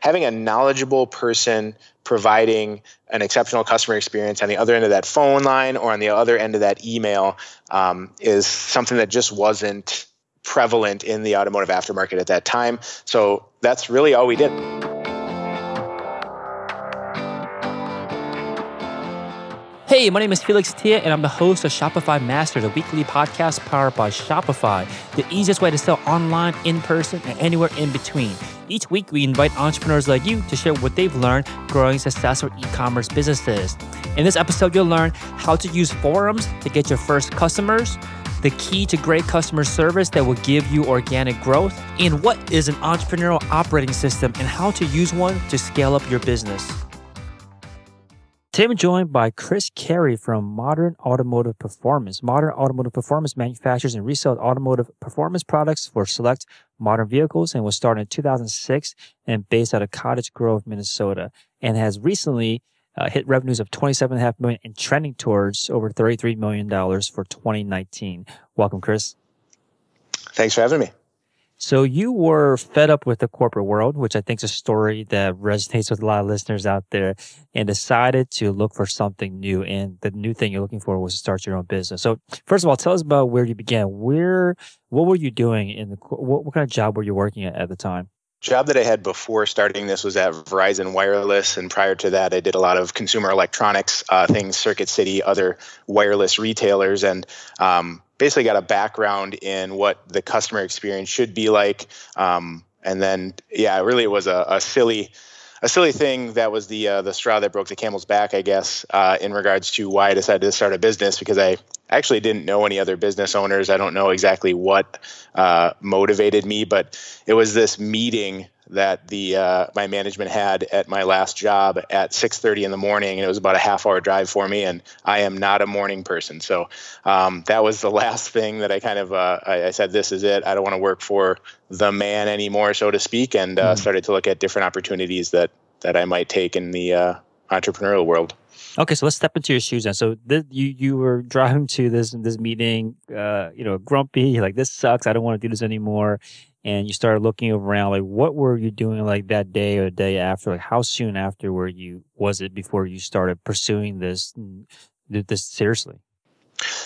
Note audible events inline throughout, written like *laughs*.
having a knowledgeable person providing an exceptional customer experience on the other end of that phone line or on the other end of that email um, is something that just wasn't prevalent in the automotive aftermarket at that time. So that's really all we did. Hey, my name is Felix Thea, and I'm the host of Shopify Master, the weekly podcast powered by Shopify, the easiest way to sell online, in person, and anywhere in between. Each week, we invite entrepreneurs like you to share what they've learned growing successful e commerce businesses. In this episode, you'll learn how to use forums to get your first customers, the key to great customer service that will give you organic growth, and what is an entrepreneurial operating system and how to use one to scale up your business. Tim joined by Chris Carey from Modern Automotive Performance. Modern Automotive Performance manufactures and resells automotive performance products for select modern vehicles and was started in 2006 and based out of Cottage Grove, Minnesota, and has recently uh, hit revenues of 27.5 million and trending towards over 33 million dollars for 2019. Welcome, Chris. Thanks for having me. So you were fed up with the corporate world, which I think is a story that resonates with a lot of listeners out there and decided to look for something new. And the new thing you're looking for was to start your own business. So first of all, tell us about where you began. Where, what were you doing in the, what, what kind of job were you working at at the time? Job that I had before starting this was at Verizon Wireless, and prior to that, I did a lot of consumer electronics uh, things, Circuit City, other wireless retailers, and um, basically got a background in what the customer experience should be like. Um, and then, yeah, really, it was a, a silly a silly thing that was the uh, the straw that broke the camel's back, I guess, uh, in regards to why I decided to start a business because I actually didn't know any other business owners. I don't know exactly what uh, motivated me, but it was this meeting that the uh, my management had at my last job at 6:30 in the morning, and it was about a half hour drive for me. And I am not a morning person, so um, that was the *laughs* last thing that I kind of uh, I, I, said, "This is it. I don't want to work for the man anymore, so to speak," and uh, mm. started to look at different opportunities that that I might take in the uh, entrepreneurial world. Okay, so let's step into your shoes then. So you you were driving to this this meeting, uh, you know, grumpy, like this sucks. I don't want to do this anymore and you started looking around like what were you doing like that day or day after? Like how soon after were you was it before you started pursuing this this seriously?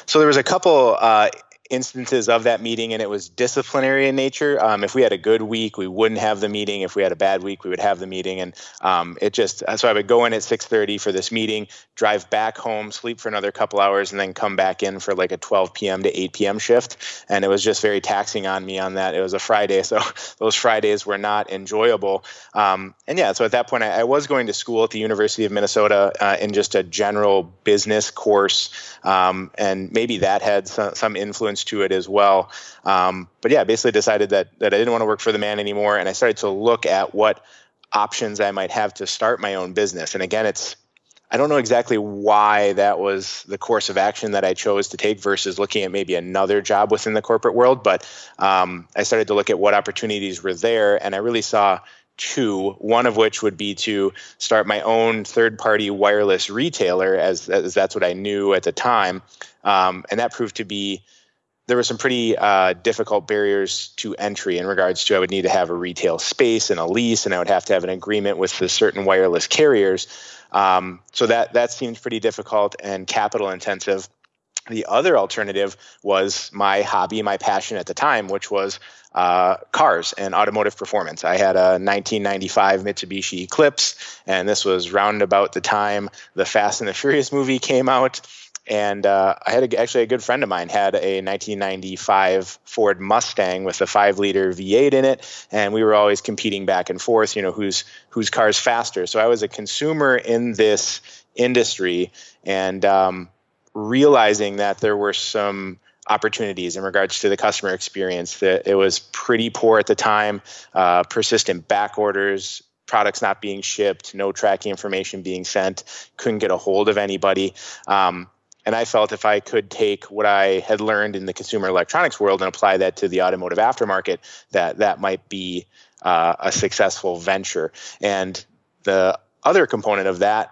So there was a couple uh, instances of that meeting and it was disciplinary in nature. Um, if we had a good week we wouldn't have the meeting. If we had a bad week we would have the meeting. And um, it just so i would go in at 6.30 for this meeting drive back home sleep for another couple hours and then come back in for like a 12 p.m to 8 p.m shift. And it was just very taxing on me on that. It was a friday so *laughs* those fridays were not enjoyable. Um, and yeah so at that point I, I, was going to school at the university of minnesota uh, in just a general business course. Um, and maybe that had some, some influence to it as well. Um, but yeah, basically decided that that I didn't want to work for the man anymore, and I started to look at what options I might have to start my own business. And again, it's I don't know exactly why that was the course of action that I chose to take versus looking at maybe another job within the corporate world. But um, I started to look at what opportunities were there, and I really saw two, one of which would be to start my own third party wireless retailer, as, as that's what I knew at the time. Um, and that proved to be there were some pretty uh, difficult barriers to entry in regards to I would need to have a retail space and a lease, and I would have to have an agreement with the certain wireless carriers. Um, so that that seemed pretty difficult and capital intensive. The other alternative was my hobby, my passion at the time, which was uh, cars and automotive performance. I had a 1995 Mitsubishi Eclipse, and this was round about the time the Fast and the Furious movie came out. And uh, I had a, actually a good friend of mine had a 1995 Ford Mustang with a five liter V8 in it, and we were always competing back and forth. You know, whose whose car's faster. So I was a consumer in this industry, and um, realizing that there were some opportunities in regards to the customer experience. That it was pretty poor at the time, uh, persistent back orders, products not being shipped, no tracking information being sent, couldn't get a hold of anybody. Um, and I felt if I could take what I had learned in the consumer electronics world and apply that to the automotive aftermarket, that that might be uh, a successful venture. And the other component of that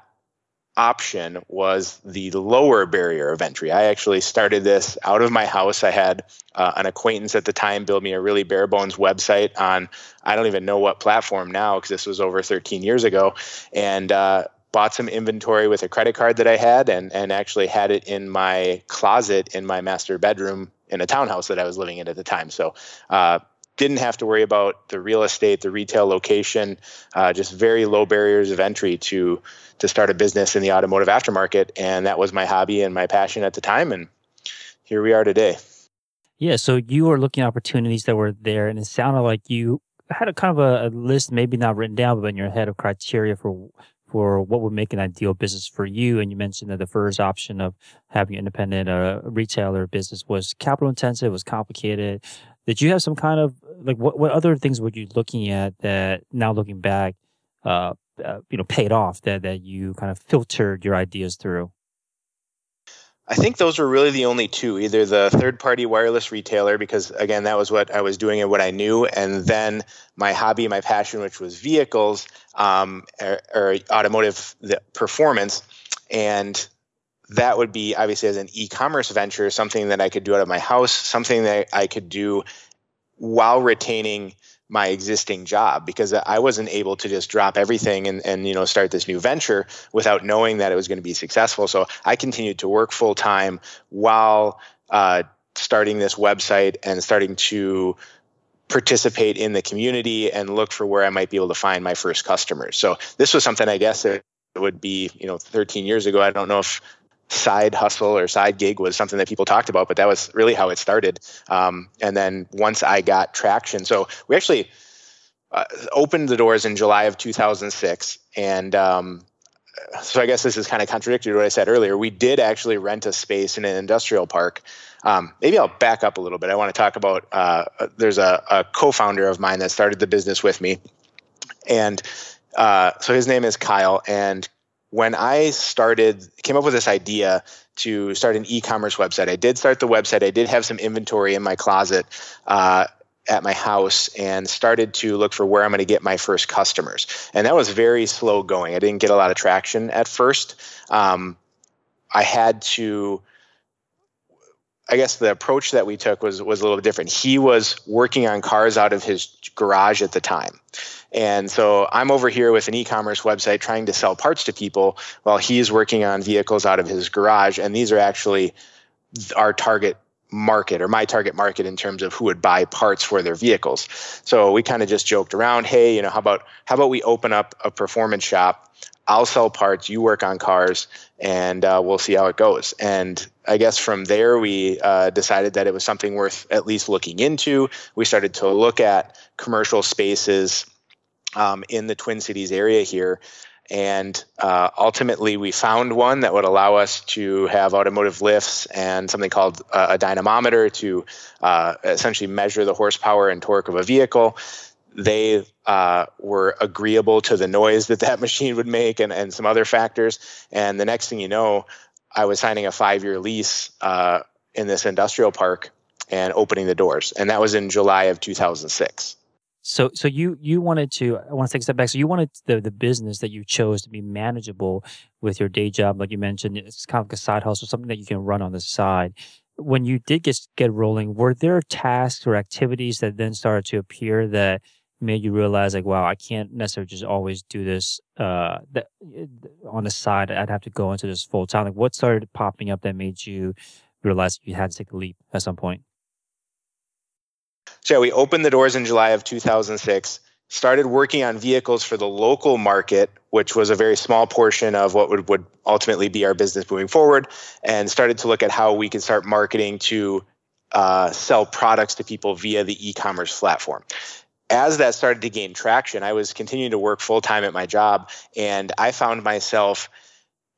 option was the lower barrier of entry. I actually started this out of my house. I had uh, an acquaintance at the time build me a really bare bones website on, I don't even know what platform now because this was over 13 years ago. And, uh, bought some inventory with a credit card that I had and, and actually had it in my closet in my master bedroom in a townhouse that I was living in at the time. So, uh, didn't have to worry about the real estate, the retail location, uh, just very low barriers of entry to to start a business in the automotive aftermarket, and that was my hobby and my passion at the time, and here we are today. Yeah, so you were looking at opportunities that were there, and it sounded like you had a kind of a, a list, maybe not written down, but in your head of criteria for for what would make an ideal business for you. And you mentioned that the first option of having an independent uh, retailer business was capital intensive, was complicated, did you have some kind of like what what other things were you looking at that now looking back, uh, uh, you know, paid off that that you kind of filtered your ideas through? I think those were really the only two either the third party wireless retailer, because again, that was what I was doing and what I knew, and then my hobby, my passion, which was vehicles um, or, or automotive performance. And that would be obviously as an e-commerce venture something that i could do out of my house something that i could do while retaining my existing job because i wasn't able to just drop everything and, and you know start this new venture without knowing that it was going to be successful. So i continued to work full time while uh, starting this website and starting to participate in the community and look for where i might be able to find my first customers. So this was something i guess it would be you know 13 years ago. I don't know if side hustle or side gig was something that people talked about, but that was really how it started. Um, and then once I got traction, so we actually uh, opened the doors in July of 2006, and um, so I guess this is kind of contradictory to what I said earlier. We did actually rent a space in an industrial park. Um, maybe I'll back up a little bit. I want to talk about uh, there's a, a, co-founder of mine that started the business with me, and uh, so his name is Kyle, and when I started, came up with this idea to start an e-commerce website. I did start the website. I did have some inventory in my closet uh, at my house, and started to look for where I'm going to get my first customers. And that was very slow going. I didn't get a lot of traction at first. Um, I had to. I guess the approach that we took was was a little different. He was working on cars out of his garage at the time. And so I'm over here with an e-commerce website trying to sell parts to people while he's working on vehicles out of his garage. And these are actually our target market or my target market in terms of who would buy parts for their vehicles. So we kind of just joked around, hey, you know, how about how about we open up a performance shop? I'll sell parts, you work on cars, and uh, we'll see how it goes. And I guess from there, we uh, decided that it was something worth at least looking into. We started to look at commercial spaces um, in the Twin Cities area here. And uh, ultimately, we found one that would allow us to have automotive lifts and something called a dynamometer to uh, essentially measure the horsepower and torque of a vehicle. They uh, were agreeable to the noise that that *laughs* machine would make and, and some other factors. And the next thing you know, I was signing a five year lease uh, in this industrial park and opening the doors. And that was in July of 2006. So, so you you wanted to. I want to take a step back. So, you wanted the the business that you chose to be manageable with your day job, like you mentioned. It's kind of like a side hustle, something that you can run on the side. When you did get get rolling, were there tasks or activities that then started to appear that made you realize, like, wow, I can't necessarily just always do this uh, that, on the side. I'd have to go into this full time. Like, what started popping up that made you realize you had to take a leap at some point? So yeah, we opened the doors in July of 2006, started working on vehicles for the local market, which was a very small portion of what would, would ultimately be our business moving forward, and started to look at how we could start marketing to uh, sell products to people via the e-commerce platform as that started to gain traction, I was continuing to work full time at my job, and I found myself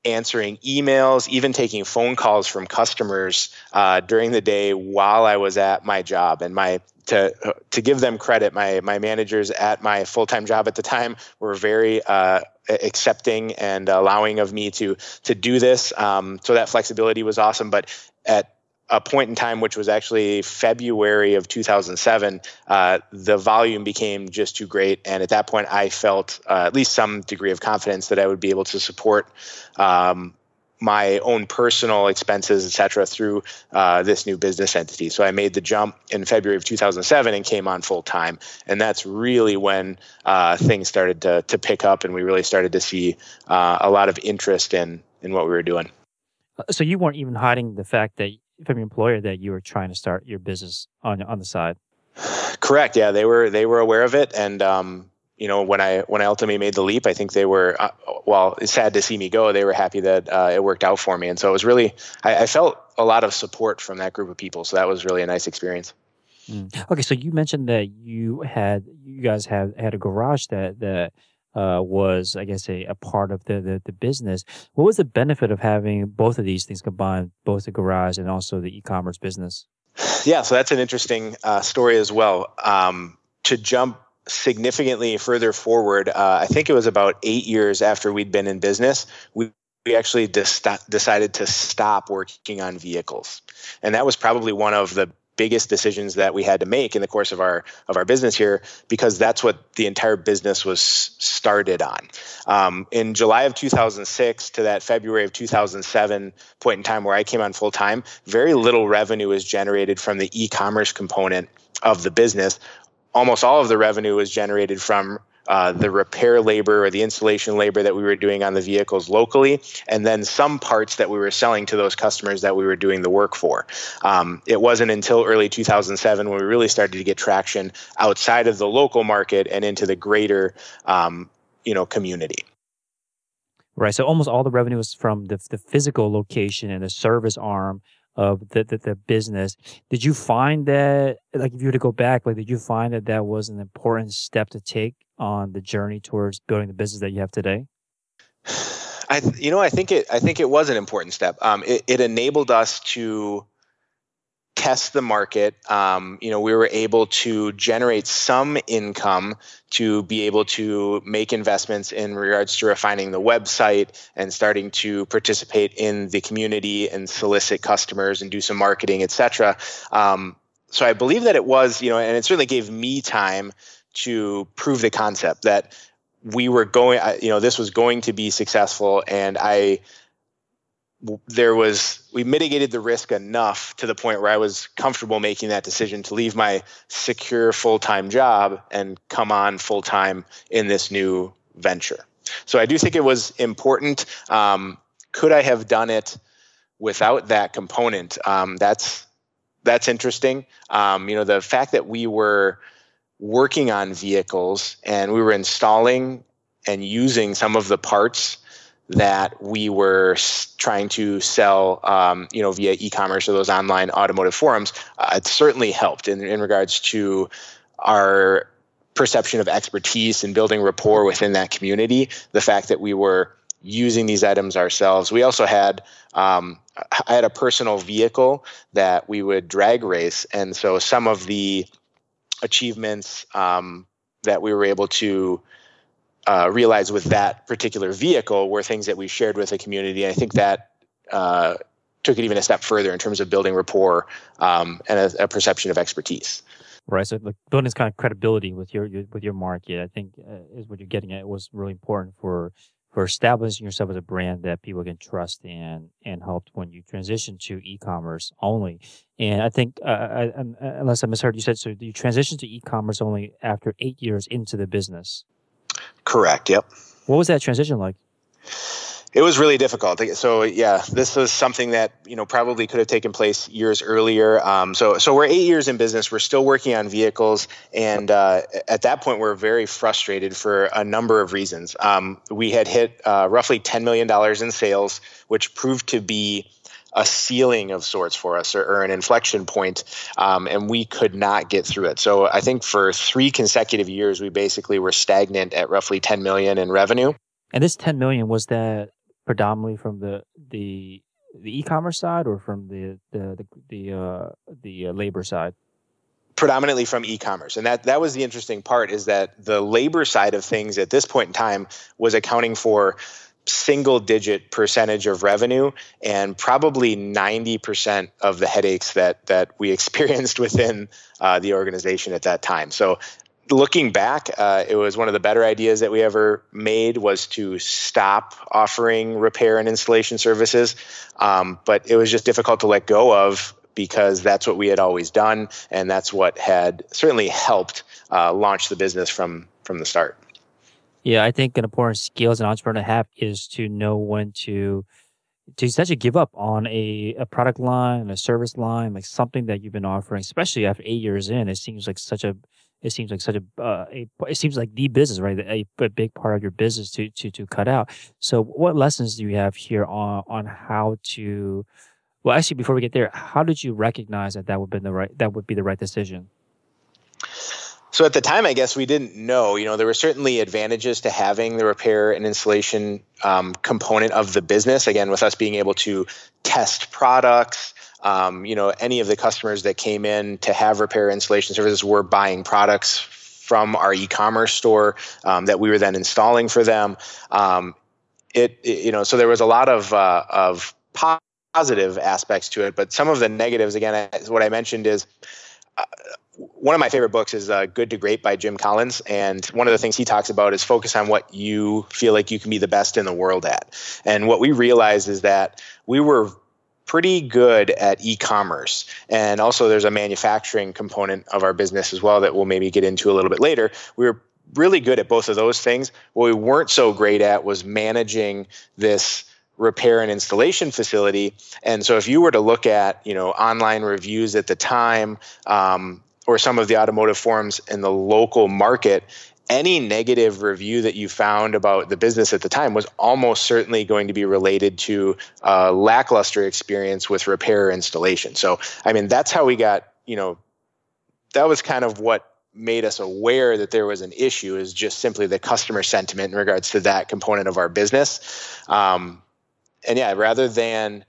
answering emails, even taking phone calls from customers uh, during the day while I was at my job. And my to to give them credit, my my managers at my full time job at the time were very uh, accepting and allowing of me to to do this. Um, so that flexibility was awesome. But at a point in time, which was actually February of 2007, uh, the volume became just too great. And at that point, I felt uh, at least some degree of confidence that I would be able to support um, my own personal expenses, et cetera, through uh, this new business entity. So I made the jump in February of 2007 and came on full time. And that's really when uh, things started to, to pick up and we really started to see uh, a lot of interest in, in what we were doing. So you weren't even hiding the fact that from your employer that you were trying to start your business on on the side. Correct. Yeah, they were they were aware of it, and um, you know when I when I ultimately made the leap, I think they were uh, well. It's sad to see me go. They were happy that uh, it worked out for me, and so it was really I, I, felt a lot of support from that group of people. So that was really a nice experience. Mm. Okay, so you mentioned that you had you guys had had a garage that that uh, was, I guess, a, a part of the, the, the business. What was the benefit of having both of these things combined, both the garage and also the e-commerce business? Yeah, so that's an interesting uh, story as well. Um, to jump significantly further forward, uh, I think it was about eight years after we'd been in business, we we actually decided to stop working on vehicles. And that was probably one of the biggest decisions that we had to make in the course of our of our business here because that's what the entire business was started on. Um, in July of 2006 to that February of 2007 point in time where I came on full time, very little revenue was generated from the e-commerce component of the business. Almost all of the revenue was generated from uh, the repair labor or the installation labor that we were doing on the vehicles locally, and then some parts that we were selling to those customers that we were doing the work for. Um, it wasn't until early 2007 when we really started to get traction outside of the local market and into the greater, um, you know, community. Right. So almost all the revenue was from the, the physical location and the service arm of the, the, the business. Did you find that, like, if you were to go back, like, did you find that that was an important step to take on the journey towards building the business that you have today? I, you know, I think it, I think it was an important step. Um, it, it enabled us to test the market. Um, you know, we were able to generate some income to be able to make investments in regards to refining the website and starting to participate in the community and solicit customers and do some marketing, etc. Um, so I believe that it was, you know, and it certainly gave me time to prove the concept that we were going, you know, this was going to be successful, and I there was we mitigated the risk enough to the point where I was comfortable making that decision to leave my secure full-time job and come on full-time in this new venture. So I do think it was important. Um, could I have done it without that component? Um, that's that's interesting. Um, you know, the fact that we were working on vehicles and we were installing and using some of the parts that we were trying to sell, um, you know, via e-commerce or those online automotive forums, uh, it certainly helped in, in regards to our perception of expertise and building rapport within that community. The fact that we were using these items ourselves. We also had um, I had a personal vehicle that we would drag race, and so some of the achievements um, that we were able to uh, realized with that particular vehicle were things that we shared with the community. I think that uh, took it even a step further in terms of building rapport um, and a, a, perception of expertise. Right. So like, building this kind of credibility with your, your with your market, I think uh, is what you're getting at. It was really important for for establishing yourself as a brand that people can trust and and helped when you transition to e-commerce only. And I think, uh, I, I, unless I misheard, you said so you transitioned to e-commerce only after eight years into the business. Correct. Yep. What was that transition like? It was really difficult. So yeah, this was something that you know probably could have taken place years earlier. Um, so so we're eight years in business. We're still working on vehicles, and uh, at that point, we're very frustrated for a number of reasons. Um, we had hit uh, roughly ten million dollars in sales, which proved to be a ceiling of sorts for us or, or an inflection point, um, and we could not get through it. So I think for three consecutive years, we basically were stagnant at roughly 10 million in revenue. And this 10 million was that predominantly from the the the e-commerce side or from the the the the, uh, the uh, labor side? predominantly from e-commerce and that that was the interesting part is that the labor side of things at this point in time was accounting for single digit percentage of revenue and probably 90% of the headaches that that we *laughs* experienced within uh, the organization at that time so looking back uh, it was one of the better ideas that we ever made was to stop offering repair and installation services um, but it was just difficult to let go of because that's what we had always done and that's what had certainly helped uh, launch the business from from the start yeah, I think an important skill as an entrepreneur to have is to know when to to essentially give up on a, a product line, a service line, like something that you've been offering, especially after eight years in. It seems like such a it seems like such a, uh, a it seems like the business, right? A, a big part of your business to to to cut out. So, what lessons do you have here on on how to? Well, actually, before we get there, how did you recognize that that would be the right that would be the right decision? So at the time, I guess we didn't know. You know, there were certainly advantages to having the repair and installation um, component of the business. Again, with us being able to test products, um, you know, any of the customers that came in to have repair installation services were buying products from our e-commerce store um, that we were then installing for them. Um, it, it, you know, so there was a lot of uh, of positive aspects to it, but some of the negatives, again, what I mentioned is. Uh, one of my favorite books is uh, Good to Great by Jim Collins. And one of the things he talks about is focus on what you feel like you can be the best in the world at. And what we realized is that we were pretty good at e-commerce. And also there's a manufacturing component of our business as well that we'll maybe get into a little bit later. We were really good at both of those things. What we weren't so great at was managing this repair and installation facility. And so if you were to look at you know online reviews at the time um, or some of the automotive forums in the local market, any negative review that you found about the business at the time was almost certainly going to be related to a lackluster experience with repair installation. So, I mean, that's how we got, you know, that was kind of what made us aware that there was an issue is just simply the customer sentiment in regards to that component of our business. Um, and yeah, rather than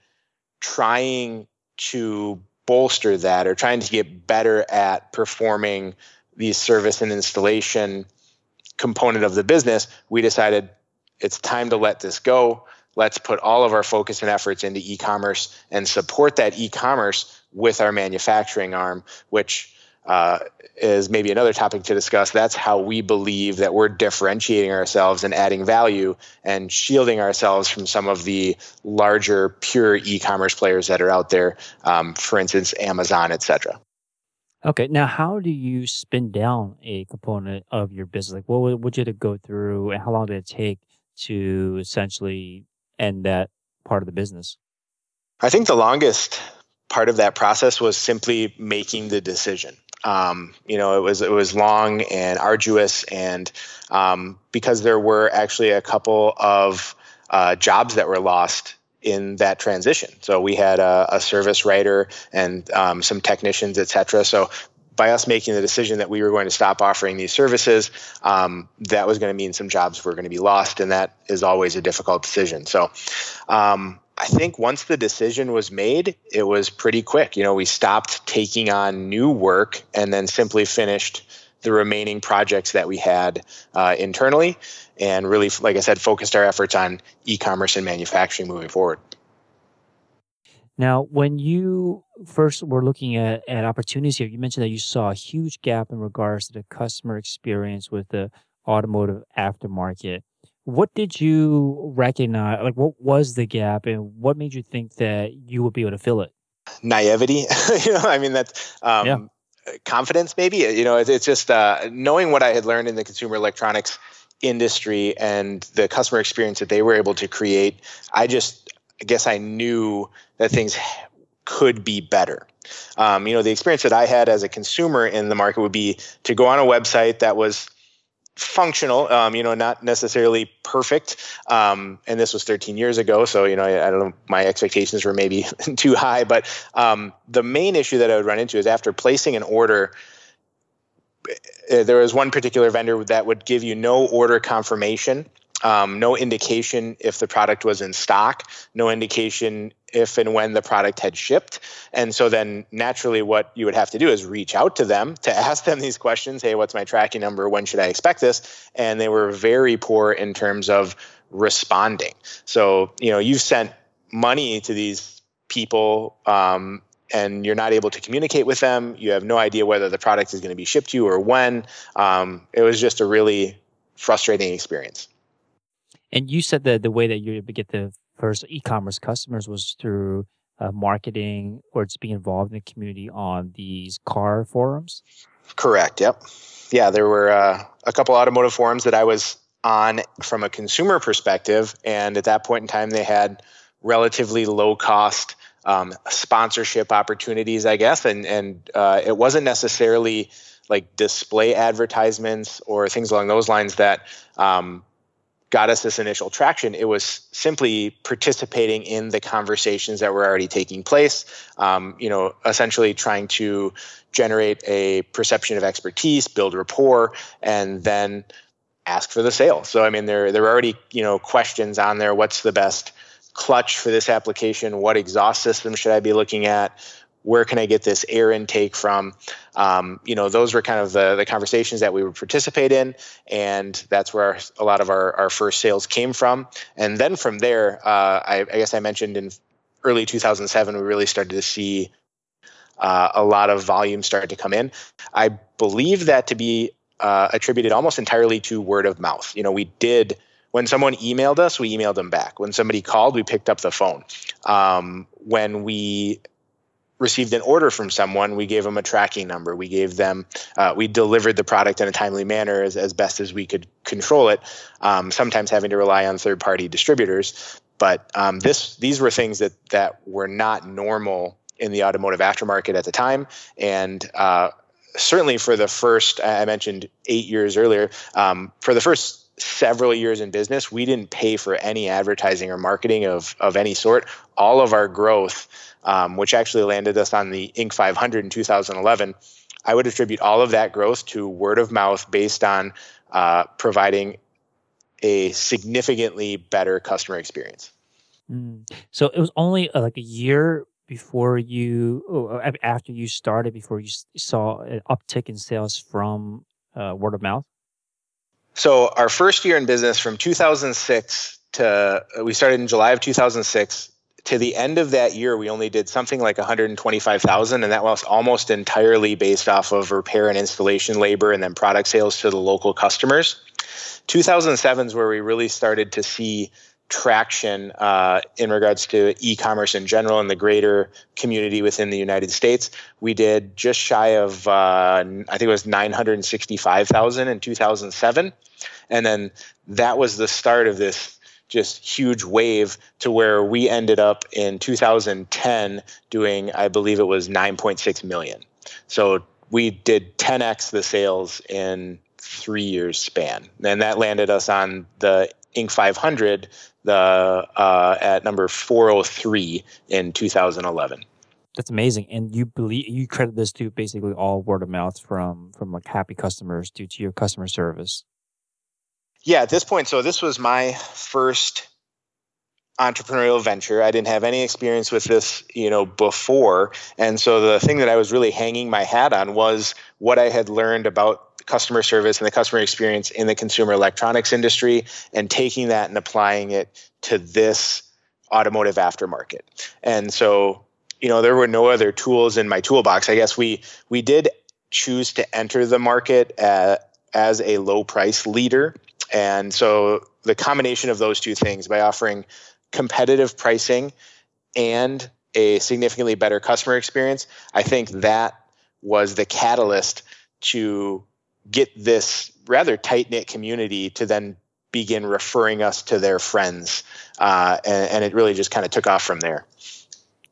trying to bolster that or trying to get better at performing these service and installation component of the business, we decided it's time to let this go. Let's put all of our focus and efforts into e commerce and support that e commerce with our manufacturing arm, which uh, is maybe another topic to discuss. That's how we believe that we're differentiating ourselves and adding value and shielding ourselves from some of the larger pure e-commerce players that are out there. Um, for instance, Amazon, etc. Okay, now how do you spin down a component of your business? Like, what would you to go through, and how long did it take to essentially end that part of the business? I think the longest part of that process was simply making the decision. Um, you know, it was it was long and arduous, and um, because there were actually a couple of uh, jobs that were lost in that transition. So we had a, a service writer and um, some technicians, et cetera. So by us making the decision that we were going to stop offering these services, um, that was going to mean some jobs were going to be lost, and that is always a difficult decision. So, um, I think once the decision was made, it was pretty quick. You know, we stopped taking on new work and then simply finished the remaining projects that we had uh, internally and really, like I said, focused our efforts on e commerce and manufacturing moving forward. Now, when you first were looking at, at opportunities here, you mentioned that you saw a huge gap in regards to the customer experience with the automotive aftermarket what did you recognize? Like, what was the gap, and what made you think that you would be able to fill it? Naivety. *laughs* you know, I mean, that's um, yeah. confidence. Maybe you know, it's, it's just uh, knowing what I had learned in the consumer electronics industry and the customer experience that they were able to create. I just, I guess, I knew that things could be better. Um, you know, the experience that I had as a consumer in the market would be to go on a website that was functional, um, you know, not necessarily perfect. Um, and this was 13 years ago, so you know, I, I don't know, my expectations were maybe *laughs* too high. But um, the main issue that I would run into is after placing an order. Eh, there was one particular vendor that would give you no order confirmation um, no indication if the product was in stock, no indication if and when the product had shipped. And so then naturally, what you would have to do is reach out to them to *laughs* ask them these questions Hey, what's my tracking number? When should I expect this? And they were very poor in terms of responding. So, you know, you've sent money to these people um, and you're not able to communicate with them. You have no idea whether the product is going to be shipped to you or when. Um, it was just a really frustrating experience. And you said that the way that you get the first e-commerce customers was through uh, marketing or just being involved in the community on these car forums. Correct. Yep. Yeah, there were uh, a couple automotive forums that I was on from a consumer perspective, and at that point in time, they had relatively low cost um, sponsorship opportunities, I guess, and and uh, it wasn't necessarily like display advertisements or things along those lines that um, got us this initial traction. It was simply participating in the conversations that were already taking place. Um, you know, essentially trying to generate a perception of expertise, build rapport, and then ask for the sale. So I mean, there there are already you know questions on there. What's the best clutch for this application? What exhaust system should I be looking at? where can I get this air intake from? Um, you know, those were kind of the, the conversations that we would participate in, and that's where our, a lot of our, our first sales came from. And then from there, uh, I, I, guess I mentioned in early 2007, we really started to see uh, a lot of volume start to come in. I believe that to be uh, attributed almost entirely to word of mouth. You know, we did when someone emailed us, we emailed them back. When somebody called, we picked up the phone. Um, when we received an order from someone, we gave them a tracking number. We gave them, uh, we delivered the product in a timely manner as, as best as we could control it. Um, sometimes having to rely on third party distributors, but um, this these were things that that were not normal in the automotive aftermarket at the time, and uh, certainly for the first I mentioned eight years earlier, um, for the first several years in business, we didn't pay for any advertising or marketing of of any sort. All of our growth um, which actually landed us on the Inc. 500 in 2011. I would attribute all of that growth to word of mouth based on uh, providing a significantly better customer experience. Mm. So it was only uh, like a year before you, oh, after you started, before you saw an uptick in sales from uh, word of mouth. So our first year in business, from 2006 to uh, we started in July of 2006 to the end of that year, we only did something like 125,000, and that was almost entirely based off of repair and installation labor and then product sales to the local customers. 2007 is where we really started to see traction uh, in regards to e-commerce in general and the greater community within the United States. We did just shy of, uh, I think it was 965,000 in 2007. And then that was the start of this just huge wave to where we ended up in 2010 doing, I believe it was 9.6 million. So we did 10x the sales in three years span, and that landed us on the Inc. 500, the uh, at number 403 in 2011. That's amazing, and you believe you credit this to basically all word of mouth from from like happy customers due to your customer service yeah, at this point, so this was my first entrepreneurial venture. I didn't have any experience with this, you know, before. And so the thing that I was really hanging my hat on was what I had learned about customer service and the customer experience in the consumer electronics industry and taking that and applying it to this automotive aftermarket. And so, you know, there were no other tools in my toolbox. I guess we we did choose to enter the market uh, as a low price leader and so the combination of those two things by offering competitive pricing and a significantly better customer experience, I think that was the catalyst to get this rather tight knit community to then begin referring us to their friends. Uh, and, and, it really just kind of took off from there.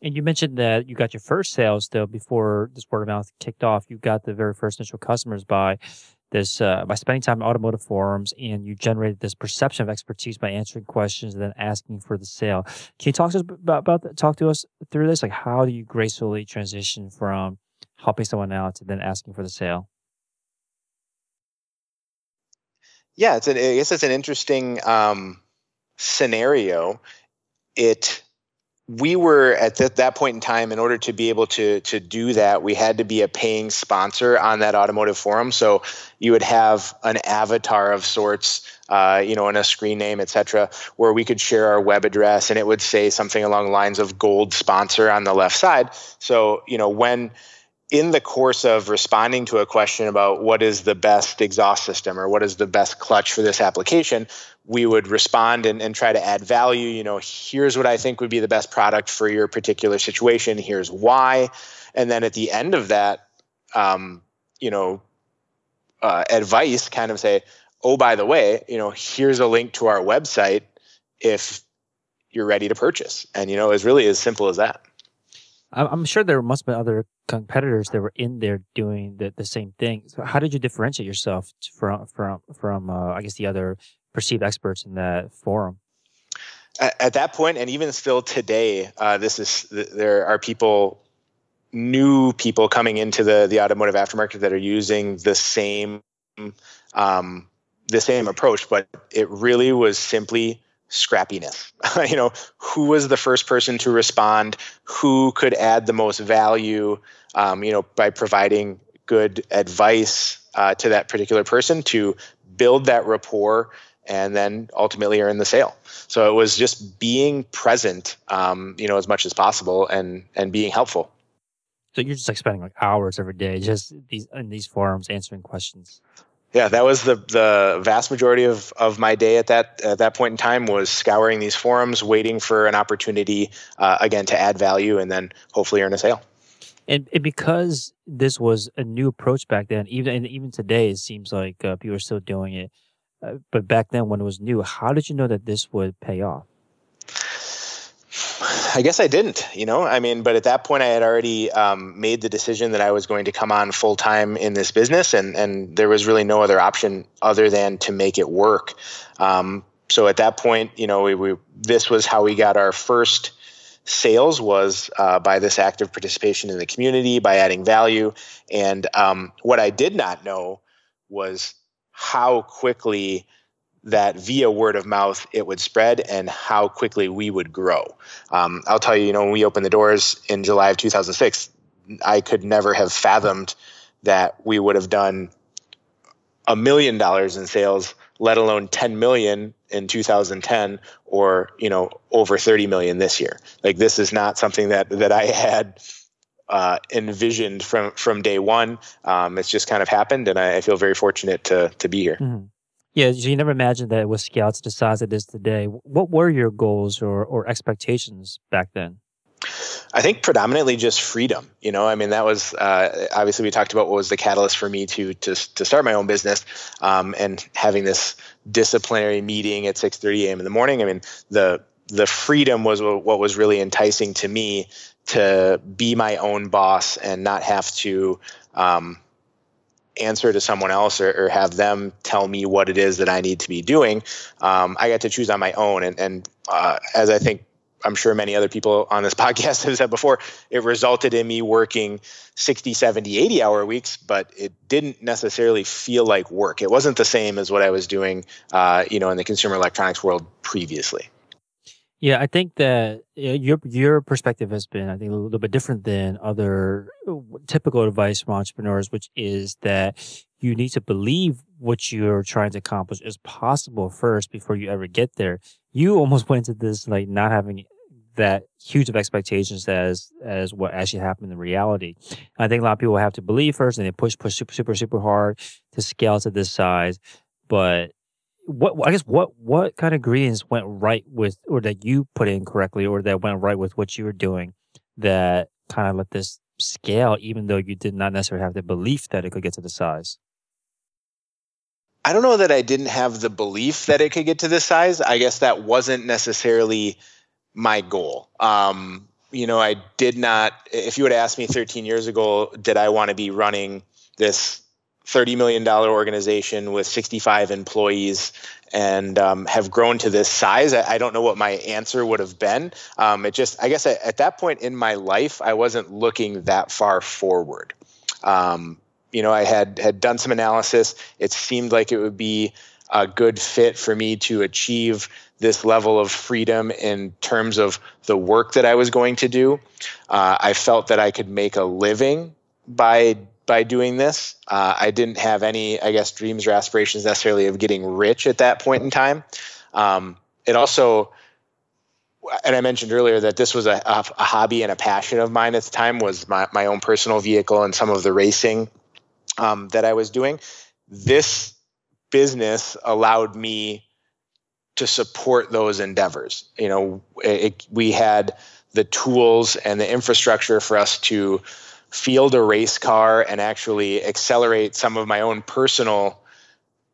And you mentioned that you got your first sales though before this word of mouth kicked off. You got the very first initial customers by this uh, by spending time in automotive forums and you generated this perception of expertise by answering questions and then asking for the sale. Can you talk to us about, about that? Talk to us through this? Like, how do you gracefully transition from helping someone out to then asking for the sale? Yeah, it's an, I guess it's an interesting um, scenario. It we were at th- that point in time in order to be able to to do that we had to be a paying sponsor on that automotive forum so you would have an avatar of sorts uh, you know and a screen name etc where we could share our web address and it would say something along the lines of gold sponsor on the left side so you know when in the course of responding to a question about what is the best exhaust system or what is the best clutch for this application, we would respond and, and, try to add value. You know, here's what I think would be the best product for your particular situation. Here's why. And then at the end of that, um, you know, uh, advice kind of say, oh, by the way, you know, here's a link to our website if you're ready to purchase. And, you know, it's really as simple as that. I'm sure there must have been other competitors that were in there doing the, the same thing. So how did you differentiate yourself from from from uh, I guess the other perceived experts in that forum? At, at that point, and even still today, uh, this is there are people, new people coming into the the automotive aftermarket that are using the same um, the same approach, but it really was simply scrappiness. *laughs* you know, who was the first person to respond? Who could add the most value? Um, you know, by providing good advice uh, to that particular person to build that rapport and then ultimately earn the sale. So it was just being present, um, you know, as much as possible and and being helpful. So you're just like spending like hours every day just these in these forums answering questions yeah, that was the the vast majority of of my day at that at that point in time was scouring these forums, waiting for an opportunity uh, again to add value, and then hopefully earn a sale. And, and because this was a new approach back then, even and even today, it seems like uh, people are still doing it. Uh, but back then, when it was new, how did you know that this would pay off? I guess I didn't, you know. I mean, but at that point, I had already um, made the decision that I was going to come on full time in this business, and and there was really no other option other than to make it work. Um, so at that point, you know, we, we this was how we got our first sales was uh, by this active participation in the community, by adding value, and um, what I did not know was how quickly that via word of mouth it would spread and how quickly we would grow. Um, I'll tell you, you know, when we opened the doors in July of 2006, I could never have fathomed that we would have done a million dollars in sales, let alone 10 million in 2010 or, you know, over 30 million this year. Like this is not something that, that I had uh, envisioned from, from day one. Um, it's just kind of happened and I, I, feel very fortunate to, to be here. Mm-hmm. Yeah, you never imagined that it was scouts the size it is today. What were your goals or, or expectations back then? I think predominantly just freedom. You know, I mean, that was uh, obviously we talked about what was the catalyst for me to to to start my own business, um, and having this disciplinary meeting at 6:30 a.m. in the morning. I mean, the the freedom was what was really enticing to me to be my own boss and not have to um, answer to someone else or, or, have them tell me what it is that I need to be doing. Um, I got to choose on my own. And, and uh, as I think I'm sure many other people on this *laughs* podcast have said before, it resulted in me working 60, 70, 80 hour weeks, but it didn't necessarily feel like work. It wasn't the same as what I was doing, uh, you know, in the consumer electronics world previously. Yeah, I think that your your perspective has been, I think, a little bit different than other uh, typical advice from entrepreneurs, which is that you need to believe what you're trying to accomplish is possible first before you ever get there. You almost *laughs* went into this like not having that huge of expectations as as what actually happened in reality. I think a lot of people have to believe first, and they push, push, super, super, super hard to scale to this size. But what I guess what what kind of ingredients went right with or that you put in correctly or that went right with what you were doing that kind of let this scale even though you did not necessarily have the belief that it could get to the size I don't know that I didn't have the belief that it could get to this size. I guess that wasn't necessarily my goal. Um, you know, I did not. If you would ask me 13 years ago, did I want to be running this $30 million organization with 65 employees and um, have grown to this size. I, I, don't know what my answer would have been. Um, it just, I guess at, at, that point in my life, I wasn't looking that far forward. Um, you know, I had had done some analysis. It seemed like it would be a good fit for me to achieve this level of freedom in terms of the work that I was going to do. Uh, I felt that I could make a living by by doing this. Uh, I didn't have any, I guess, dreams or aspirations necessarily of getting rich at that point in time. Um, it also, and I mentioned earlier that this was a, a, a, hobby and a passion of mine at the time was my, my own personal vehicle and some of the racing um, that I was doing. This business allowed me to support those endeavors. You know, it, we had the tools and the infrastructure for us to field a race car and actually accelerate some of my own personal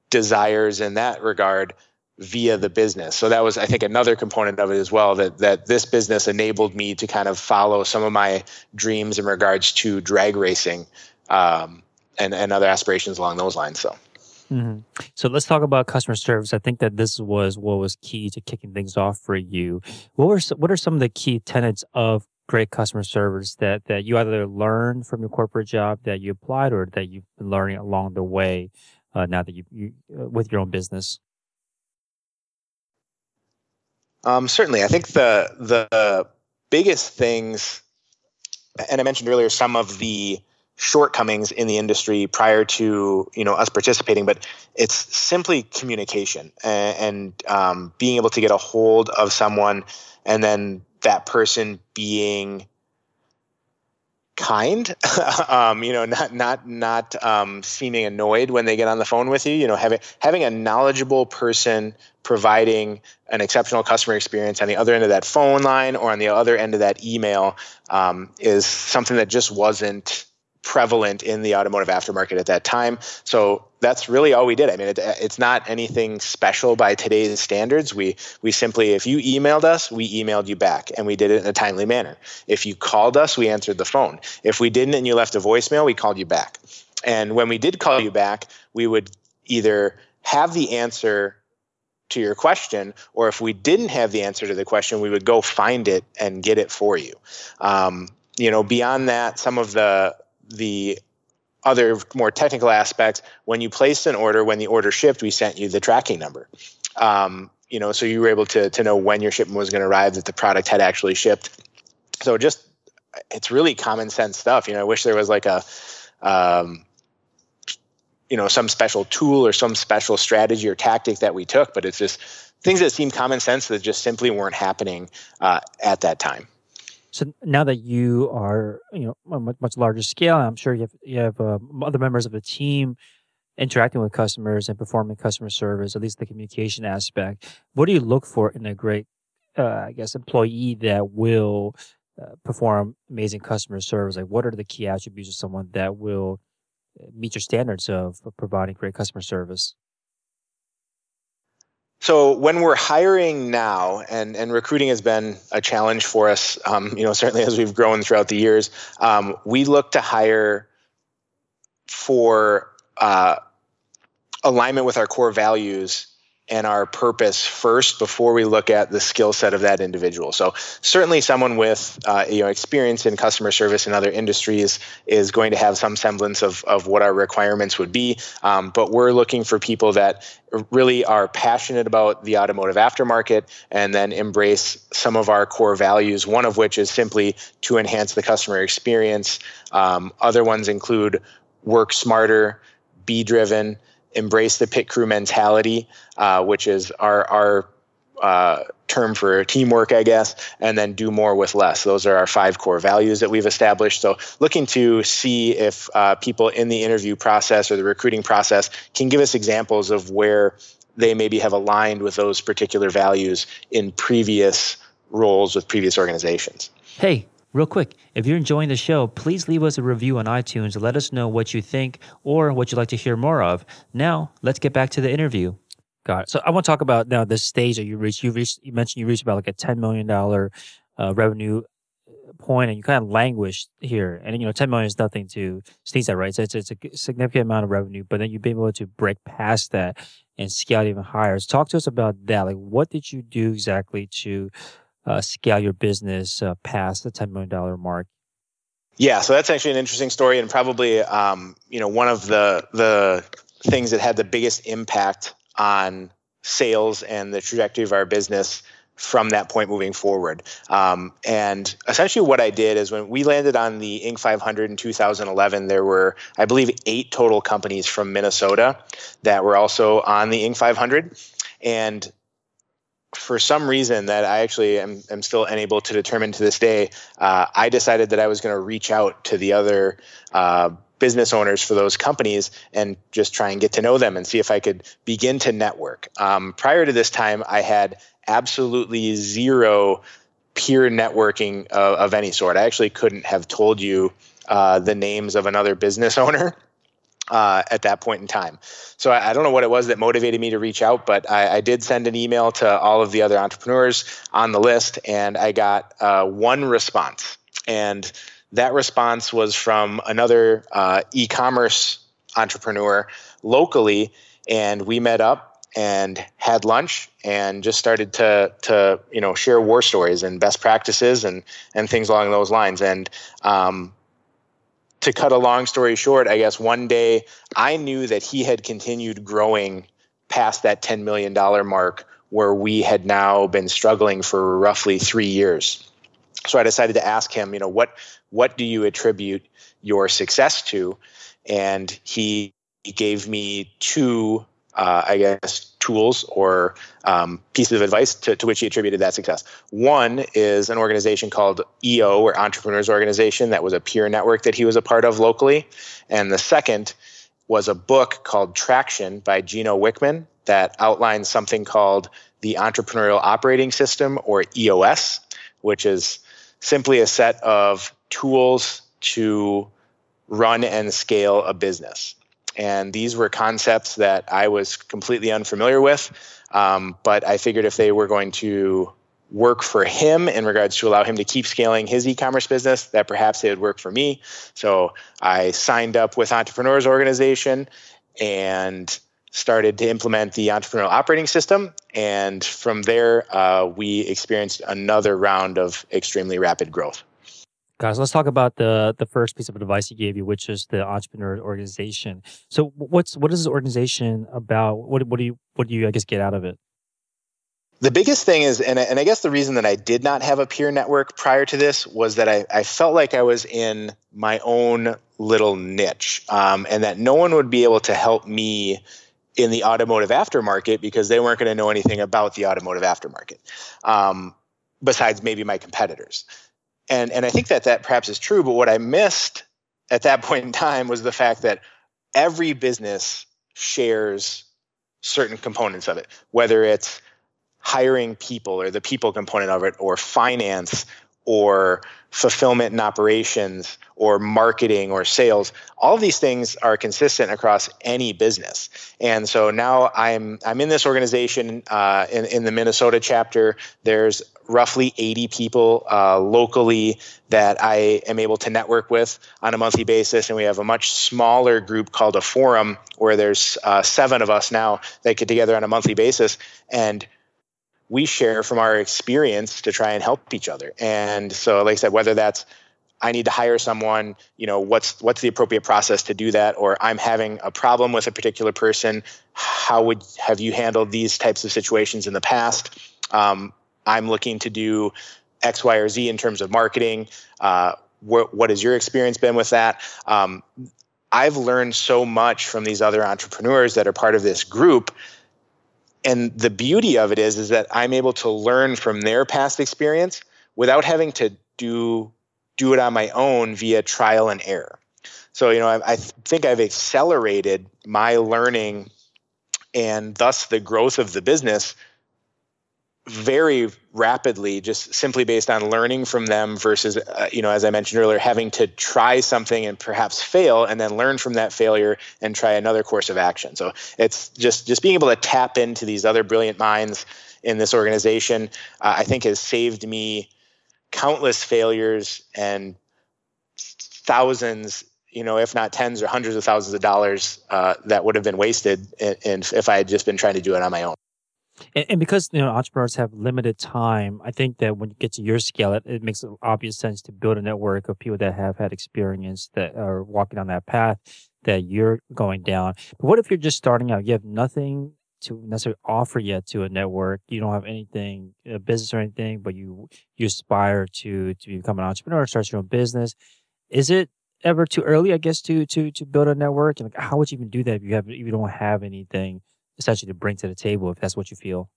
desires in that regard via the business. So that was, I think, another component of it as well. That that this business enabled me to kind of follow some of my dreams in regards to drag racing um, and and other aspirations along those lines. So. Mm-hmm. So let's talk about customer service. I think that this was what was key to kicking things off for you. What were what are some of the key tenets of great customer service that that you either learned from your corporate job that you applied or that you've been learning along the way uh, now that you, you uh, with your own business? Um, certainly, I think the the biggest things, and I mentioned earlier some of the shortcomings in the industry prior to you know us participating but it's simply communication and, and um, being able to get a hold of someone and then that person being kind *laughs* um, you know not not not um, seeming annoyed when they get on the phone with you you know having having a knowledgeable person providing an exceptional customer experience on the other end of that phone line or on the other end of that email um, is something that just wasn't prevalent in the automotive aftermarket at that time. So that's really all we did. I mean, it, it's not anything special by today's standards. We we simply, if you emailed us, we emailed you back, and we did it in a timely manner. If you called us, we answered the phone. If we didn't, and you left a voicemail, we called you back. And when we did call you back, we would either have the answer to your question, or if we didn't have the answer to the question, we would go find it and get it for you. Um, you know, beyond that, some of the the other more technical aspects, when you placed an order, when the order shipped, we sent you the tracking number. Um, you know, so you were able to to know when your shipment was going to arrive, that the product had actually shipped. So just it's really common sense stuff. You know, I wish there was like a um, you know some special tool or some special strategy or tactic that we took, but it's just things that seem common sense that just simply weren't happening uh, at that time. So now that you are, you know, a much, much larger scale, I'm sure you have you have uh, other members of the team interacting with customers and performing customer service, at least the communication aspect. What do you look for in a great, uh, I guess, employee that will uh, perform amazing customer service? Like, what are the key attributes of someone that will uh, meet your standards of providing great customer service? So when we're hiring now, and, and recruiting has been a challenge for us, um, you know, certainly as we've grown throughout the years, um, we look to hire for uh, alignment with our core values and our purpose first before we look at the skill set of that individual. So certainly someone with uh, you know experience in customer service in other industries is going to have some semblance of, of what our requirements would be. Um, but we're looking for people that really are passionate about the automotive aftermarket and then embrace some of our core values, one of which is simply to enhance the customer experience. Um, other ones include work smarter, be driven, embrace the pit crew mentality, uh, which is our our uh, term for teamwork, I guess, and then do more with less. Those are our five core values that we've established. So, looking to see if uh, people in the interview process or the recruiting process can give us examples of where they maybe have aligned with those particular values in previous roles with previous organizations. Hey, Real quick, if you're enjoying the show, please leave us a review on iTunes let us know what you think or what you'd like to hear more of. Now, let's get back to the interview. Got it. So I want to talk about now this stage that you reached. You reached. You mentioned you reached about like a ten million dollar uh, revenue point, and you kind of languished here. And you know, ten million is nothing to sneeze at, right? So it's, it's a significant amount of revenue, but then you've been able to break past that and scale even higher. So talk to us about that. Like, what did you do exactly to uh, scale your business uh, past the $10 million mark? Yeah, so that's actually an interesting story, and probably um, you know one of the the things that had the biggest impact on sales and the trajectory of our business from that point moving forward. Um, and essentially, what I did is when we landed on the Inc. 500 in 2011, there were, I believe, eight total companies from Minnesota that were also on the Inc. 500. And for some reason that I actually am, am still unable to determine to this day, uh, I decided that I was going to reach out to the other uh, business owners for those companies and just try and get to know them and see if I could begin to network. Um, prior to this time, I had absolutely zero peer networking of, of any sort. I actually couldn't have told you uh, the names of another business *laughs* owner. Uh, at that point in time. So I, I, don't know what it was that motivated me to reach out, but I, I, did send an email to all of the other entrepreneurs on the list, and I got uh, one response. And that response was from another uh, e commerce entrepreneur locally, and we met up and had lunch and just started to to you know share war stories and best practices and and things along those lines and um, to cut a long story short i guess one day i knew that he had continued growing past that 10 million dollar mark where we had now been struggling for roughly 3 years. So i decided to ask him you know what what do you attribute your success to? And he he gave me two uh, I guess, tools or um, pieces of advice to, to, which he attributed that success. One is an organization called EO, or Entrepreneurs Organization, that was a peer network that he was a part of locally. And the second was a book called Traction by Gino Wickman that outlines something called the Entrepreneurial Operating System, or EOS, which is simply a set of tools to run and scale a business. And these were concepts that I was completely unfamiliar with. Um, but I figured if they were going to work for him in regards to allow him to keep scaling his e-commerce business that perhaps it would work for me. So i signed up with entrepreneurs organization and started to implement the entrepreneurial operating system. And from there uh, we experienced another round of extremely rapid growth Guys, let's talk about the the first piece of advice he gave you, which is the entrepreneur organization. So, what's what is this organization about? What what do you what do you I guess get out of it? The biggest thing is, and and I guess the reason that I did not have a peer network prior to this was that I I felt like I was in my own little niche, um, and that no one would be able to help me in the automotive aftermarket because they weren't going to know anything about the automotive aftermarket, um, besides maybe my competitors and and I think that that perhaps is true. But what I missed at that *laughs* point in time was the fact that every business shares certain components of it, whether it's hiring people or the people component of it, or finance, or fulfillment and operations, or marketing or sales. All of these things are consistent across any business. And so now I'm I'm in this organization uh, in in the Minnesota chapter. There's roughly 80 people uh, locally that I am able to network with on a monthly basis. And we have a much smaller group called a forum where there's uh, seven of us now that get together on a monthly basis. And we share from our experience to try and help each other. And so, like I said, whether that's I need to hire someone, you know, what's what's the appropriate process to do that? Or I'm having a problem with a particular person. How would have you handled these types of situations in the past? Um, I'm looking to do X, Y, or Z in terms of marketing. Uh, wh- what has your experience been with that? Um, I've learned so much from these other entrepreneurs that are part of this group. And the beauty of it is, is that I'm able to learn from their past experience without having to do do it on my own via trial and error. So, you know, I, I think I've accelerated my learning and thus the growth of the business very rapidly just simply based on learning from them versus uh, you know as i mentioned earlier having to try something and perhaps fail and then learn from that failure and try another course of action. So it's just just being able to tap into these other brilliant minds in this organization uh, i think has saved me countless failures and thousands you know if not tens or hundreds of thousands of dollars uh, that would have been wasted in, in, if i had just been trying to do it on my own and, and, because you know entrepreneurs have limited time, I think that when you get to your scale, it, it makes obvious sense to build a network of people that have had experience that are walking on that path that you're going down. But what if you're just starting out? You have nothing to necessarily offer yet to a network. You don't have anything, a business or anything, but you you aspire to to become an entrepreneur, start your own business. Is it ever too early, I guess, to to to build a network? And like, how would you even do that if you have if you don't have anything essentially to bring to the table? If that's what you feel.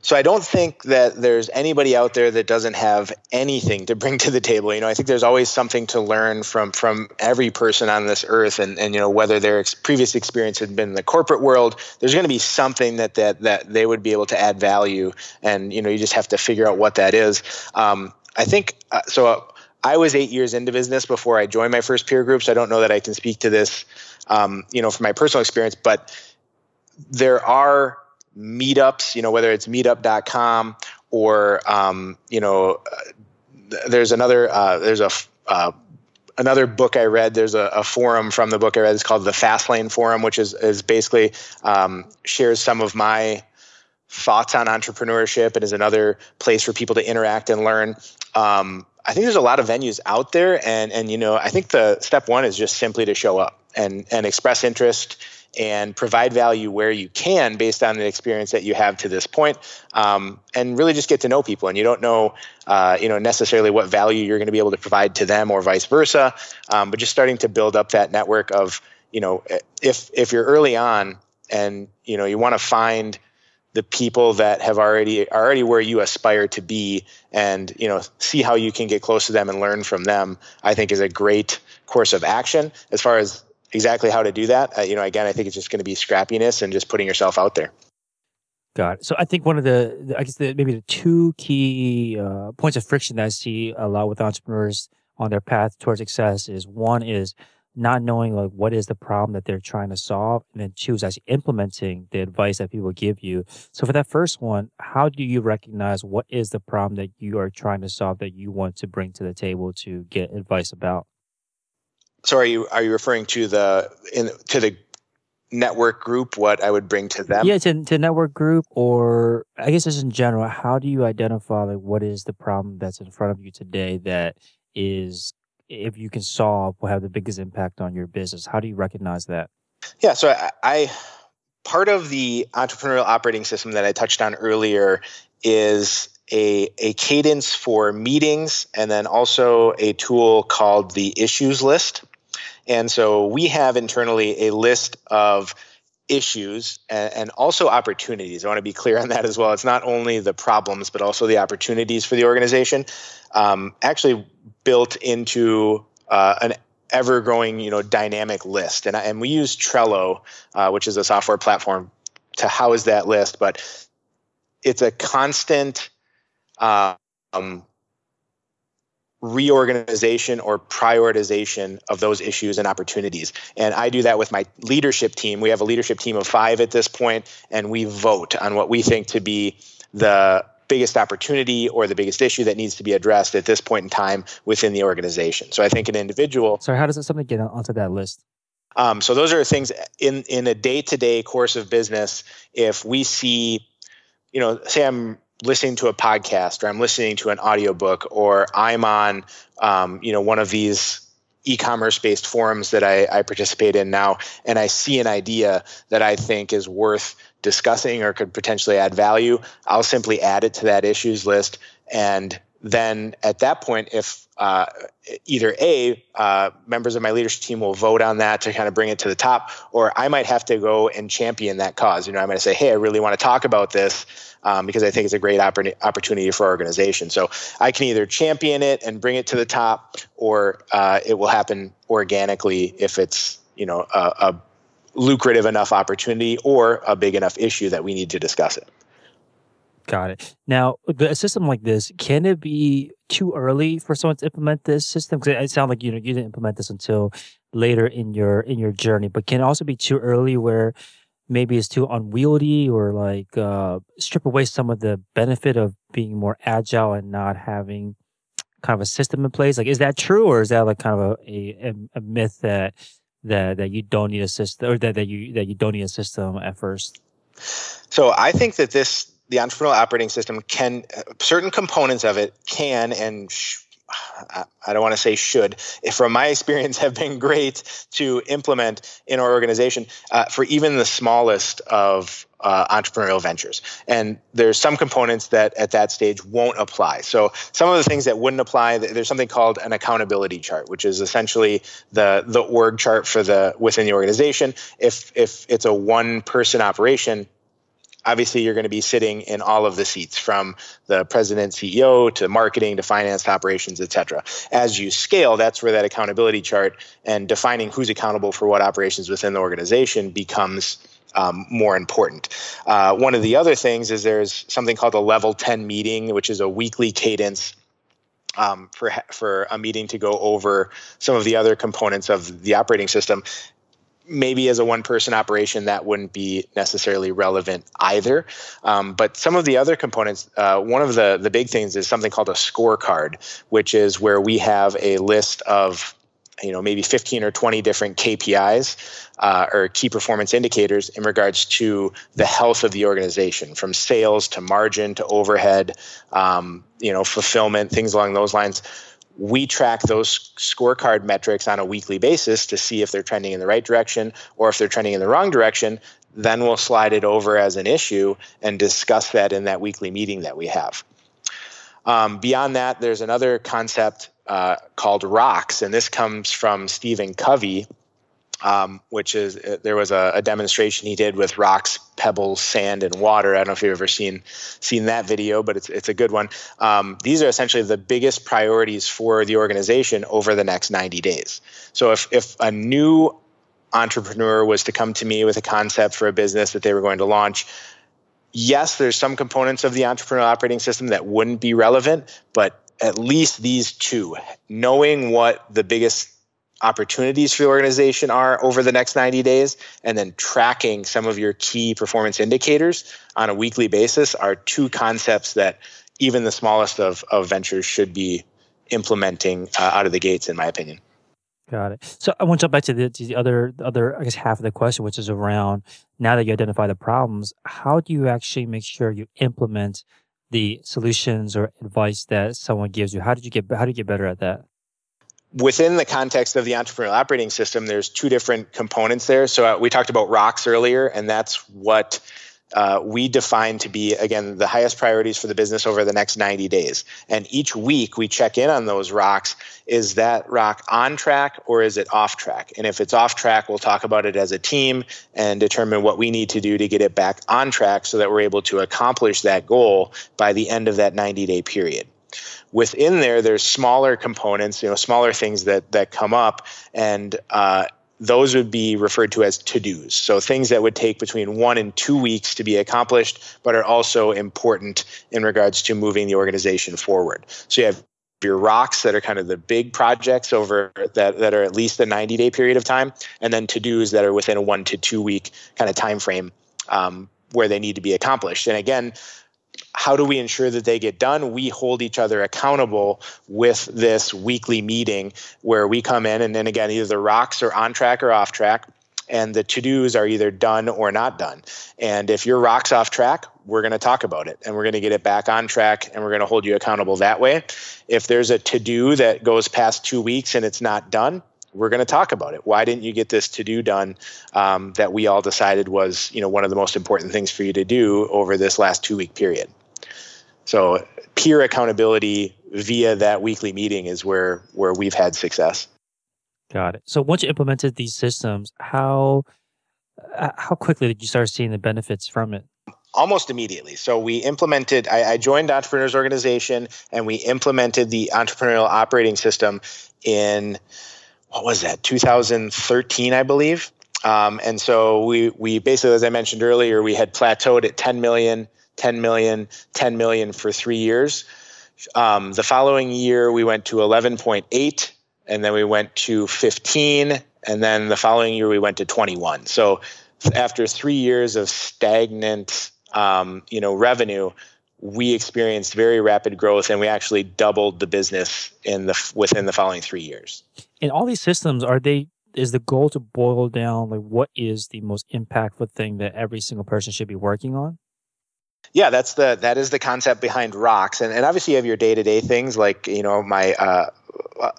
So I don't think that there's anybody out there that doesn't have anything to bring to the table. You know, I think there's always something to learn from from every person on this earth, and and you know whether their ex- previous experience had been in the corporate world, there's going to be something that that that they would be able to add value, and you know you just have to figure out what that is. Um, I think uh, so. Uh, I was eight years into business before I joined my first peer group, so I don't know that I can speak to this, um, you know, from my personal experience, but there are meetups, you know, whether it's meetup.com or, um, you know, uh, there's another, uh, there's a, uh, another book I read. There's a, a, forum from the book I read. It's called the Fastlane Forum, which is, is basically um, shares some of my thoughts on entrepreneurship and is another place for people to interact and learn. Um, I think there's a lot of venues out there, and and you know, I think the step one is just simply to show up and and express interest and provide value where you can based on the experience that you have to this point, um, and really just get to know people. And you don't know, uh, you know, necessarily what value you're going to be able to provide to them or vice versa, um, but just starting to build up that network of, you know, if if you're early on and you know you want to find the people that have already already where you aspire to be and you know see how you can get close to them and learn from them i think is a great course of action as far as exactly how to do that, uh, you know, again, I think it's just going to be scrappiness and just putting yourself out there. Got it. So I think one of the, I guess the, maybe the two key uh, points of friction that I see a lot with entrepreneurs on their path towards success is one is not knowing like what is the problem that they're trying to solve, and then two is actually implementing the advice that people give you. So for that first one, how do you recognize what is the problem that you are trying to solve that you want to bring to the table to get advice about? so are you are you referring to the in to the network group what i would bring to them yeah to, to network group or i guess just in general how do you identify like what is the problem that's in front of you today that is if you can solve will have the biggest impact on your business how do you recognize that? Yeah so I, I part of the entrepreneurial operating system that i touched on earlier is a, a cadence for meetings and then also a tool called the issues list. And so we have internally a list of issues and, also opportunities. I want to be clear on that as well. It's not only the problems, but also the opportunities for the organization. Um, actually, built into uh, an ever growing, you know, dynamic list. And, and we use Trello, uh, which is a software platform, to house that list. But it's a constant um, reorganization or prioritization of those issues and opportunities. And I do that with my leadership team. We have a leadership team of five at this point, and we vote on what we think to be the biggest opportunity or the biggest issue that needs to be addressed at this point in time within the organization. So I think an individual. So how does something get onto that list? Um, so those are things in in a day to day course of business. If we see, you know, say I'm listening to a podcast or I'm listening to an audiobook or I'm on um, you know one of these e-commerce based forums that I, I, participate in now and I see an idea that I think is worth discussing or could potentially add value, I'll simply add it to that issues list and then at that point, if uh, either A, uh, members of my leadership team will vote on that to kind of bring it to the top, or I might have to go and champion that cause. You know, I might say, hey, I really want to talk about this um, because I think it's a great oppor- opportunity for our organization. So I can either champion it and bring it to the top, or uh, it will happen organically if it's, you know, a, a lucrative enough opportunity or a big enough issue that we need to discuss it. Got it. Now, a system like this, can it be too early for someone to implement this system? Because it sounds like you know you didn't implement this until later in your in your journey, but can it also be too early where maybe it's too unwieldy or like uh, strip away some of the benefit of being more agile and not having kind of a system in place? Like, is that true, or is that like kind of a a, a myth that that that you don't need a system or that, that you that you don't need a system at first? So I think that this the entrepreneurial operating system can certain components of it can and sh- I don't want to say should, from my experience, *laughs* have been great to implement in our organization uh, for even the smallest of uh, entrepreneurial ventures. And there's some components that at that stage won't apply. So some of the things that wouldn't apply, there's something called an accountability chart, which is essentially the the org chart for the within the organization. If if it's a one person operation, obviously you're going to be sitting in all of the seats from the president ceo to marketing to finance to operations et cetera as you scale that's where that accountability chart and defining who's accountable for what operations within the organization becomes um, more important. Uh, one of the other things is there's something called a level 10 meeting, which is a weekly cadence um, for for a meeting to go over some of the other components of the operating system maybe as a one person operation that wouldn't be necessarily relevant either. Um, but some of the other components uh, one of the the big things is something called a scorecard which is where we have a list of you know maybe 15 or 20 different kpis uh, or key performance indicators in regards to the health of the organization from sales to margin to overhead um, you know fulfillment things along those lines we track those scorecard metrics on a weekly basis to see if they're trending in the right direction or if they're trending in the wrong direction then we'll slide it over as an issue and discuss that in that weekly meeting that we have. Um, beyond that there's another concept uh, called rocks and this comes from stephen covey um, which is uh, there was a, a, demonstration he did with rocks, pebbles, sand, and water. I don't know if you've ever seen seen that video, but it's it's a good one. Um, these are essentially the biggest priorities for the organization over the next 90 days. So if if a new entrepreneur was to come to me with a concept for a business that they were going to launch, yes, there's some components of the entrepreneurial operating system that wouldn't be relevant, but at least these two, knowing what the biggest opportunities for the organization are over the next 90 days and then tracking some of your key performance indicators on a weekly basis are two concepts that even the smallest of, of ventures should be implementing uh, out of the gates in my opinion. Got it. So i want to jump back to the, to the other the other i guess half of the question which is around now that you identify the problems how do you actually make sure you implement the solutions or advice that someone gives you? How did you get how do you get better at that within the context of the entrepreneurial operating system, there's two different components there. So uh, we talked about rocks earlier, and that's what uh, we define to be again the highest priorities for the business over the next 90 days. And each week we check in on those rocks. Is that rock on track or is it off track? And if it's off track, we'll talk about it as a team and determine what we need to do to get it back on track so that we're able to accomplish that goal by the end of that 90 day period within there there's smaller components you know smaller things that that come up and uh, those would be referred to as to-dos. So things that would take between one and two weeks to be accomplished but are also important in regards to moving the organization forward. So you have your rocks that are kind of the big projects over that, that are at least a 90 day period of time and then to-dos that are within a one to two week kind of time frame um, where they need to be accomplished. And again how do we ensure that they get done? We hold each other accountable with this weekly meeting where we come in and then again, either the rocks are on track or off track and the to-dos are either done or not done. And if your rock's off track, we're going to talk about it and we're going to get it back on track and we're going to hold you accountable that way. If there's a to-do that goes past 2 weeks and it's not done, we're going to talk about it. Why didn't you get this to do done um, that we all decided was, you know, one of the most important things for you to do over this last two week period? So peer accountability via that weekly meeting is where where we've had success. Got it. So once you implemented these systems, how uh, how quickly did you start seeing the benefits from it? Almost immediately. So we implemented. I, I joined Entrepreneurs Organization, and we implemented the entrepreneurial operating system in what was that 2013, I believe. Um, and so we we basically, as I mentioned earlier, we had plateaued at 10 million 10 million, 10 million for three years. Um, the following year, we went to 11.8, and then we went to 15, and then the following year, we went to 21. So after three years of stagnant, um, you know, revenue, we experienced very rapid growth, and we actually doubled the business in the within the following three years. In all these systems, are they is the goal to boil down like what is the most impactful thing that every single person should be working on? Yeah, that's the that is the concept behind rocks, and and obviously you have your day to day things like you know my. Uh,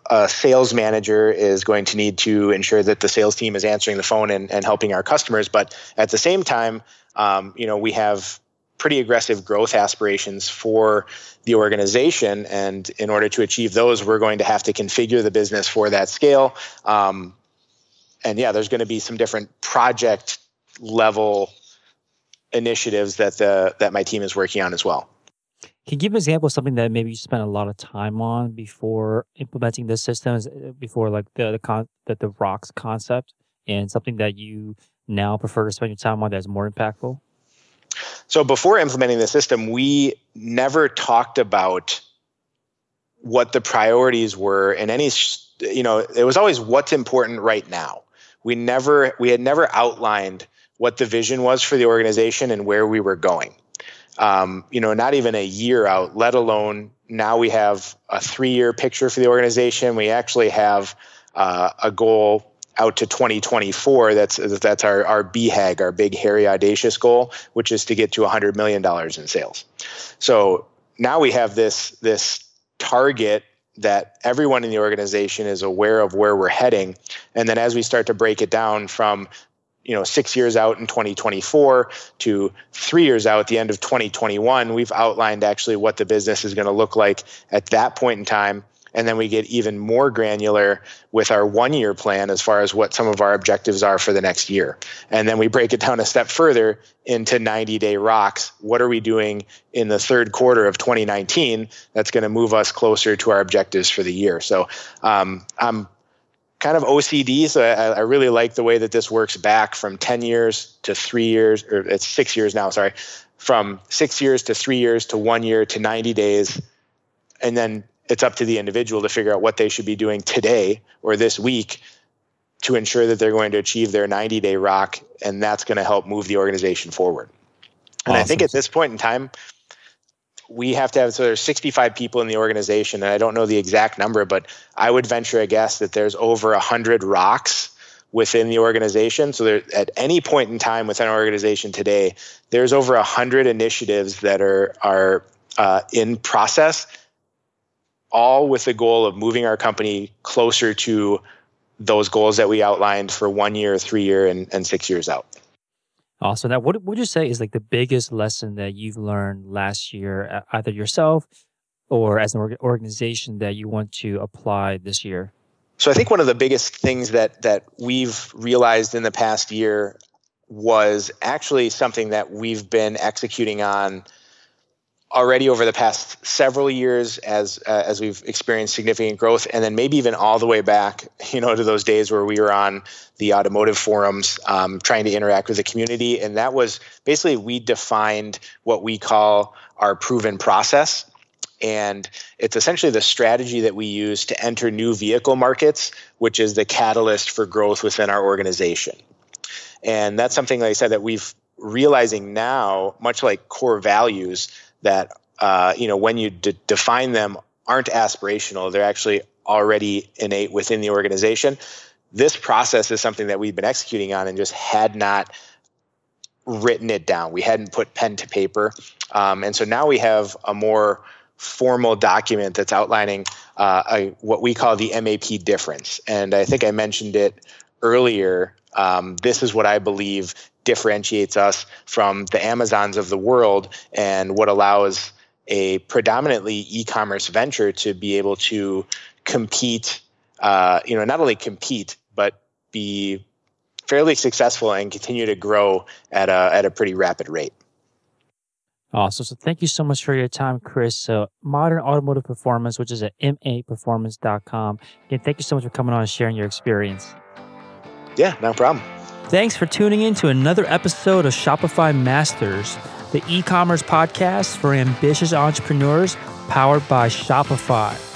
a sales manager is going to need to ensure that the sales team is answering the phone and, and helping our customers. But at the same time, um, you know, we have pretty aggressive growth aspirations for the organization. And in order to achieve those, we're going to have to configure the business for that scale. Um, and yeah, there's going to be some different project level initiatives that the that my team is working on as well. Can you give an example of something that maybe you spent a lot of time on before implementing the systems, before like the the con- the, the rocks concept, and something that you now prefer to spend your time on that's more impactful? So before implementing the system, we never talked about what the priorities were in any you know, it was always what's important right now. We never we had never outlined what the vision was for the organization and where we were going. Um, you know, not even a year out, let alone now we have a three year picture for the organization. We actually have uh, a goal out to 2024 that's that's our our BHAG our big hairy audacious goal which is to get to 100 million dollars in sales. So now we have this this target that everyone in the organization is aware of where we're heading. And then as we start to break it down from you know 6 years out in 2024 to 3 years out at the end of 2021 we've outlined actually what the business is going to look like at that point in time and then we get even more granular with our one year plan as far as what some of our objectives are for the next year. And then we break it down a step further into 90 day rocks. What are we doing in the third quarter of 2019 that's going to move us closer to our objectives for the year? So um, I'm kind of OCD, so I, I, really like the way that this works back from 10 years to three years, or it's six years now, sorry, from six years to three years to one year to 90 days. And then it's up to the individual to figure out what they should be doing today or this week to ensure that they're going to achieve their 90 day rock and that's going to help move the organization forward and awesome. i think at this point in time we have to have so there's 65 people in the organization and i don't know the exact number but i would venture a guess that there's over 100 rocks within the organization so there, at any point in time within our organization today there's over 100 initiatives that are are uh, in process all with the goal of moving our company closer to those goals that we outlined for one year, three year, and, and six years out. Awesome. Now, what would you say is like the biggest lesson that you've learned last year, uh, either yourself or as an organization that you want to apply this year? So, I think one of the biggest things that that we've realized in the past year was actually something that we've been executing on already over the past several years as uh, as we've experienced significant growth and then maybe even all the way back *laughs* you know to those days where we were on the automotive forums um, trying to interact with the community. And that was basically we defined what we call our proven process. And it's essentially the strategy that we use to enter new vehicle markets which is the catalyst for growth within our organization. And that's something like i said that we've realizing now much like core values that uh, you know when you de- define them aren't aspirational; they're actually already innate within the organization. This process is something that we've been executing on and just had not written it down. We hadn't put pen to paper, um, and so now we have a more formal document that's outlining uh, a, what we call the MAP difference. And I think I mentioned it earlier. Um, this is what I believe differentiates us from the Amazons of the world and what allows a predominantly e-commerce venture to be able to compete, uh, you know, not only compete, but be fairly successful and continue to grow at a, at a pretty rapid rate. Awesome. So thank you so much for your time, Chris. So Modern Automotive Performance, which is at maperformance.com. Again, thank you so much for coming on and sharing your experience. Yeah, no problem. Thanks for tuning in to another episode of Shopify Masters, the e commerce podcast for ambitious entrepreneurs powered by Shopify.